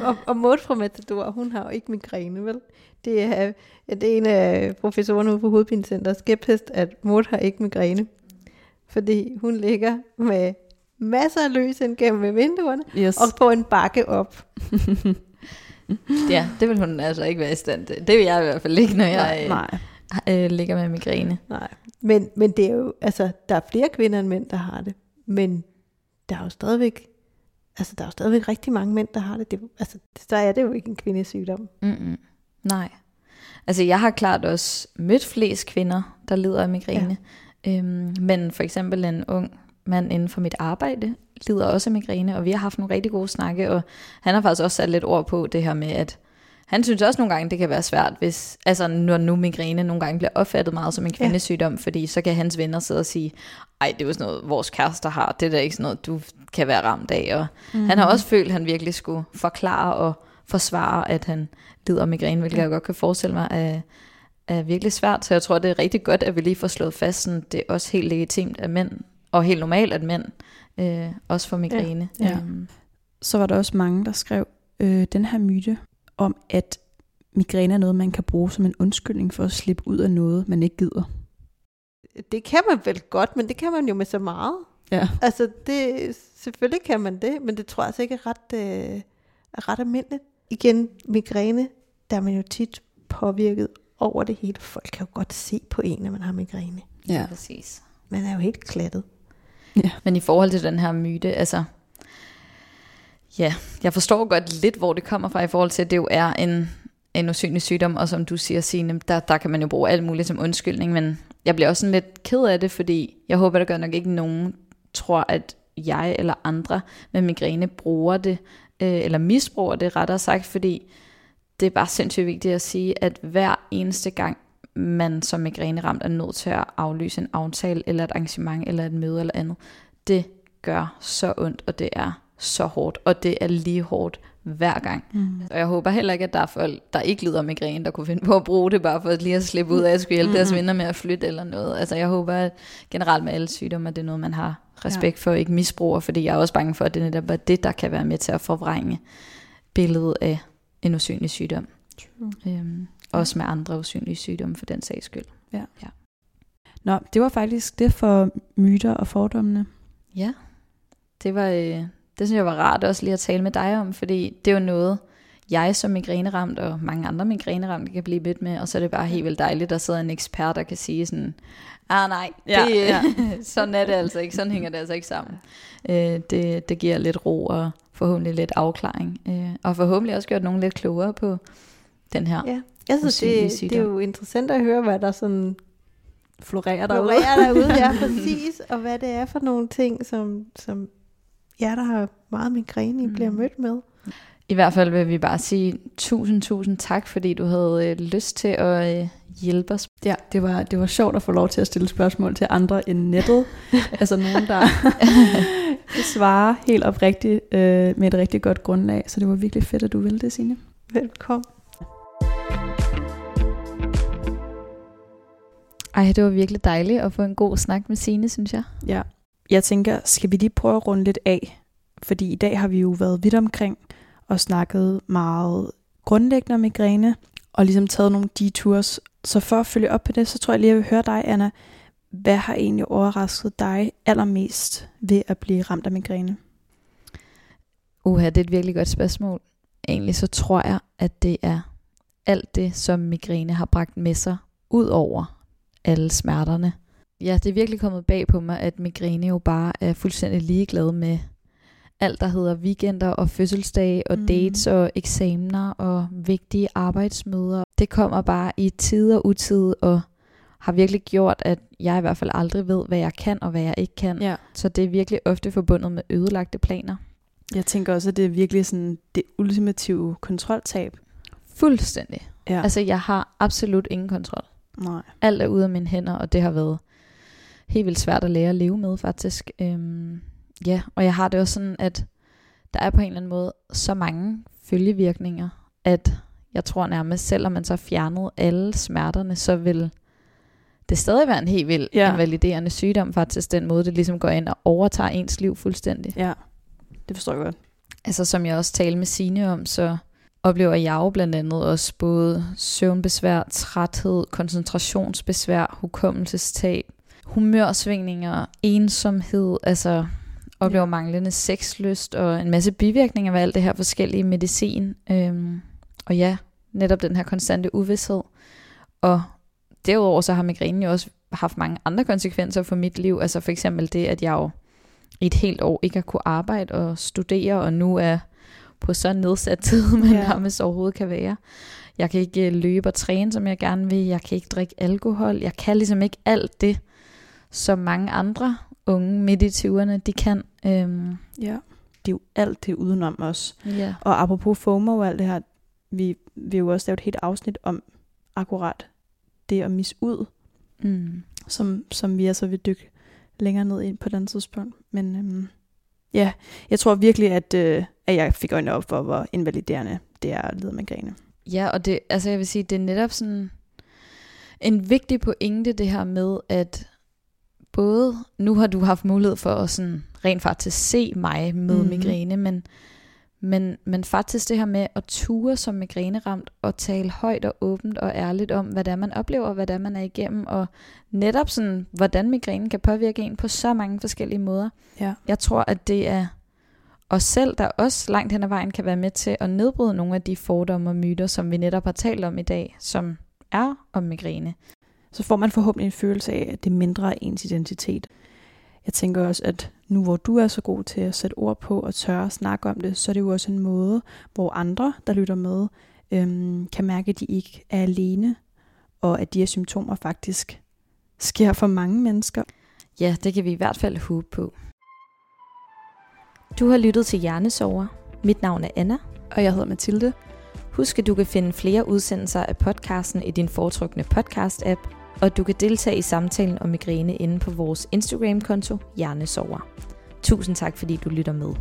og, og Maud fra Matador, hun har jo ikke migræne, vel? Det er, det er en af professorerne ude på Hovedpinecenter, skeptisk, at Maud har ikke migræne. Fordi hun ligger med masser af lys ind gennem vinduerne, yes. og på en bakke op. <laughs> ja, det vil hun altså ikke være i stand til. Det vil jeg i hvert fald ikke, når jeg nej, nej. Øh, ligger med migræne. Nej, men, men det er jo, altså, der er flere kvinder end mænd, der har det. Men der er jo stadigvæk, altså, der er jo stadigvæk rigtig mange mænd, der har det. det altså, så er det jo ikke en kvindesygdom. Mm-mm. Nej. Altså, jeg har klart også mødt flest kvinder, der lider af migræne. Ja. Øhm, men for eksempel en ung mand inden for mit arbejde lider også af migræne, og vi har haft nogle rigtig gode snakke, og han har faktisk også sat lidt ord på det her med, at han synes også nogle gange, det kan være svært, hvis, altså når nu migræne nogle gange bliver opfattet meget som en kvindesygdom, ja. fordi så kan hans venner sidde og sige, ej, det er jo sådan noget, vores kærester har, det er da ikke sådan noget, du kan være ramt af. Og mm. han har også følt, at han virkelig skulle forklare og forsvare, at han lider af migræne, hvilket ja. jeg godt kan forestille mig er, er virkelig svært. Så jeg tror, det er rigtig godt, at vi lige får slået fast, sådan, det er også helt legitimt, at mænd og helt normalt, at mænd øh, også får migræne. Ja, ja. Um. Så var der også mange, der skrev øh, den her myte om, at migræne er noget, man kan bruge som en undskyldning for at slippe ud af noget, man ikke gider. Det kan man vel godt, men det kan man jo med så meget. Ja. Altså, det, selvfølgelig kan man det, men det tror jeg altså ikke er ret, øh, er ret almindeligt. Igen, migræne, der er man jo tit påvirket over det hele. Folk kan jo godt se på en, at man har migræne. Ja, præcis. Man er jo helt klattet. Ja. Men i forhold til den her myte, altså, ja, jeg forstår godt lidt, hvor det kommer fra i forhold til, at det jo er en, en usynlig sygdom, og som du siger, Signe, der, der kan man jo bruge alt muligt som undskyldning, men jeg bliver også sådan lidt ked af det, fordi jeg håber, der gør nok ikke nogen tror, at jeg eller andre med migræne bruger det, øh, eller misbruger det rettere sagt, fordi det er bare sindssygt vigtigt at sige, at hver eneste gang, man som migræne-ramt er nødt til at aflyse en aftale, eller et arrangement, eller et møde eller andet. Det gør så ondt, og det er så hårdt, og det er lige hårdt hver gang. Mm. Og jeg håber heller ikke, at der er folk, der ikke lider af migræne, der kunne finde på at bruge det, bare for at lige at slippe ud af at skulle hjælpe mm. deres venner med at flytte eller noget. Altså jeg håber at generelt med alle sygdomme, at det er noget, man har respekt ja. for, og ikke misbruger, fordi jeg er også bange for, at det netop er det, der kan være med til at forvrænge billedet af en usynlig sygdom. True. Øhm, også med andre usynlige sygdomme for den sags skyld. Ja. ja. Nå, det var faktisk det for myter og fordommene. Ja, det var, øh, det synes jeg var rart også lige at tale med dig om, fordi det er jo noget, jeg som migræneramt og mange andre migræneramte kan blive mødt med, og så er det bare helt vildt dejligt, at der sidder en ekspert, der kan sige sådan, ah nej, ja, det, ja. <laughs> sådan er det altså ikke, sådan hænger det altså ikke sammen. Øh, det, det giver lidt ro og forhåbentlig lidt afklaring, øh, og forhåbentlig også gjort nogen lidt klogere på den her ja. Jeg synes, det, det er jo interessant at høre, hvad der sådan florerer derude. Florerer derude, ja, <laughs> præcis. Og hvad det er for nogle ting, som, som jer, der har meget migræne, mm. bliver mødt med. I hvert fald vil vi bare sige tusind, tusind tak, fordi du havde øh, lyst til at øh, hjælpe os. Ja, det var, det var sjovt at få lov til at stille spørgsmål til andre end nettet. <laughs> altså nogen, der <laughs> svarer helt oprigtigt øh, med et rigtig godt grundlag. Så det var virkelig fedt, at du ville det, Signe. Velkommen. Ej, det var virkelig dejligt at få en god snak med Signe, synes jeg. Ja. Jeg tænker, skal vi lige prøve at runde lidt af? Fordi i dag har vi jo været vidt omkring og snakket meget grundlæggende om migræne, og ligesom taget nogle detours. Så for at følge op på det, så tror jeg lige, at jeg vil høre dig, Anna. Hvad har egentlig overrasket dig allermest ved at blive ramt af migræne? Uha, det er et virkelig godt spørgsmål. Egentlig så tror jeg, at det er alt det, som migræne har bragt med sig, ud over alle smerterne. Ja, det er virkelig kommet bag på mig, at migræne jo bare er fuldstændig ligeglad med alt, der hedder weekender og fødselsdage og Mm. dates og eksamener og vigtige arbejdsmøder. Det kommer bare i tid og utid og har virkelig gjort, at jeg i hvert fald aldrig ved, hvad jeg kan og hvad jeg ikke kan. Ja. Så det er virkelig ofte forbundet med ødelagte planer. Jeg tænker også, at det er virkelig sådan det ultimative kontroltab. Fuldstændig. Ja. Altså, jeg har absolut ingen kontrol. Nej. Alt er ude af mine hænder, og det har været helt vildt svært at lære at leve med, faktisk. Øhm, ja, og jeg har det også sådan, at der er på en eller anden måde så mange følgevirkninger, at jeg tror nærmest, selvom man så har fjernet alle smerterne, så vil det stadig være en helt vild Ja. invaliderende sygdom, faktisk den måde, det ligesom går ind og overtager ens liv fuldstændig. Ja, det forstår jeg godt. Altså som jeg også talte med Signe om, så oplever jeg jo blandt andet også både søvnbesvær, træthed, koncentrationsbesvær, hukommelsestab, humørsvingninger, ensomhed, altså oplever Ja. manglende sexlyst og en masse bivirkninger af alt det her forskellige medicin. Øhm, og ja, netop den her konstante uvidshed. Og derudover så har migrænen jo også haft mange andre konsekvenser for mit liv. Altså for eksempel det, at jeg jo i et helt år ikke har kunne arbejde og studere, og nu er på så nedsat tid, <laughs> man Ja. nærmest overhovedet kan være. Jeg kan ikke øh, løbe og træne, som jeg gerne vil. Jeg kan ikke drikke alkohol. Jeg kan ligesom ikke alt det, som mange andre unge midt i 20'erne, de kan. Øhm, Ja. Det er jo alt det udenom os. ja. Og apropos FOMO og alt det her, vi vi har jo også lavet et helt afsnit om akkurat det at misse ud, Mm. som, som vi altså vil dykke længere ned i på et andet tidspunkt. Men øhm, ja, jeg tror virkelig, at, øh, at jeg fik øjnene op for, hvor invaliderende det er at lide af migræne. Ja, og det, altså jeg vil sige, det er netop sådan en vigtig pointe, det her med, at både, nu har du haft mulighed for at sådan rent faktisk se mig med mm-hmm. migræne, men, men, men faktisk det her med at ture som migræneramt og tale højt og åbent og ærligt om, hvad det er, man oplever, hvad det er, man er igennem, og netop sådan, hvordan migrænen kan påvirke en på så mange forskellige måder. Ja. Jeg tror, at det er os selv, der også langt hen ad vejen kan være med til at nedbryde nogle af de fordomme og myter, som vi netop har talt om i dag, som er om migræne. så får man forhåbentlig en følelse af, at det er mindre af ens identitet. Jeg tænker også, at nu hvor du er så god til at sætte ord på og tørre at snakke om det, så er det jo også en måde, hvor andre, der lytter med, øhm, kan mærke, at de ikke er alene, og at de her symptomer faktisk sker for mange mennesker. Ja, det kan vi i hvert fald håbe på. Du har lyttet til Hjernesover. Mit navn er Anna. Og jeg hedder Mathilde. Husk, at du kan finde flere udsendelser af podcasten i din foretrukne podcast-app, og du kan deltage i samtalen om migræne inde på vores Instagram-konto Hjernesover. Tusind tak, fordi du lytter med.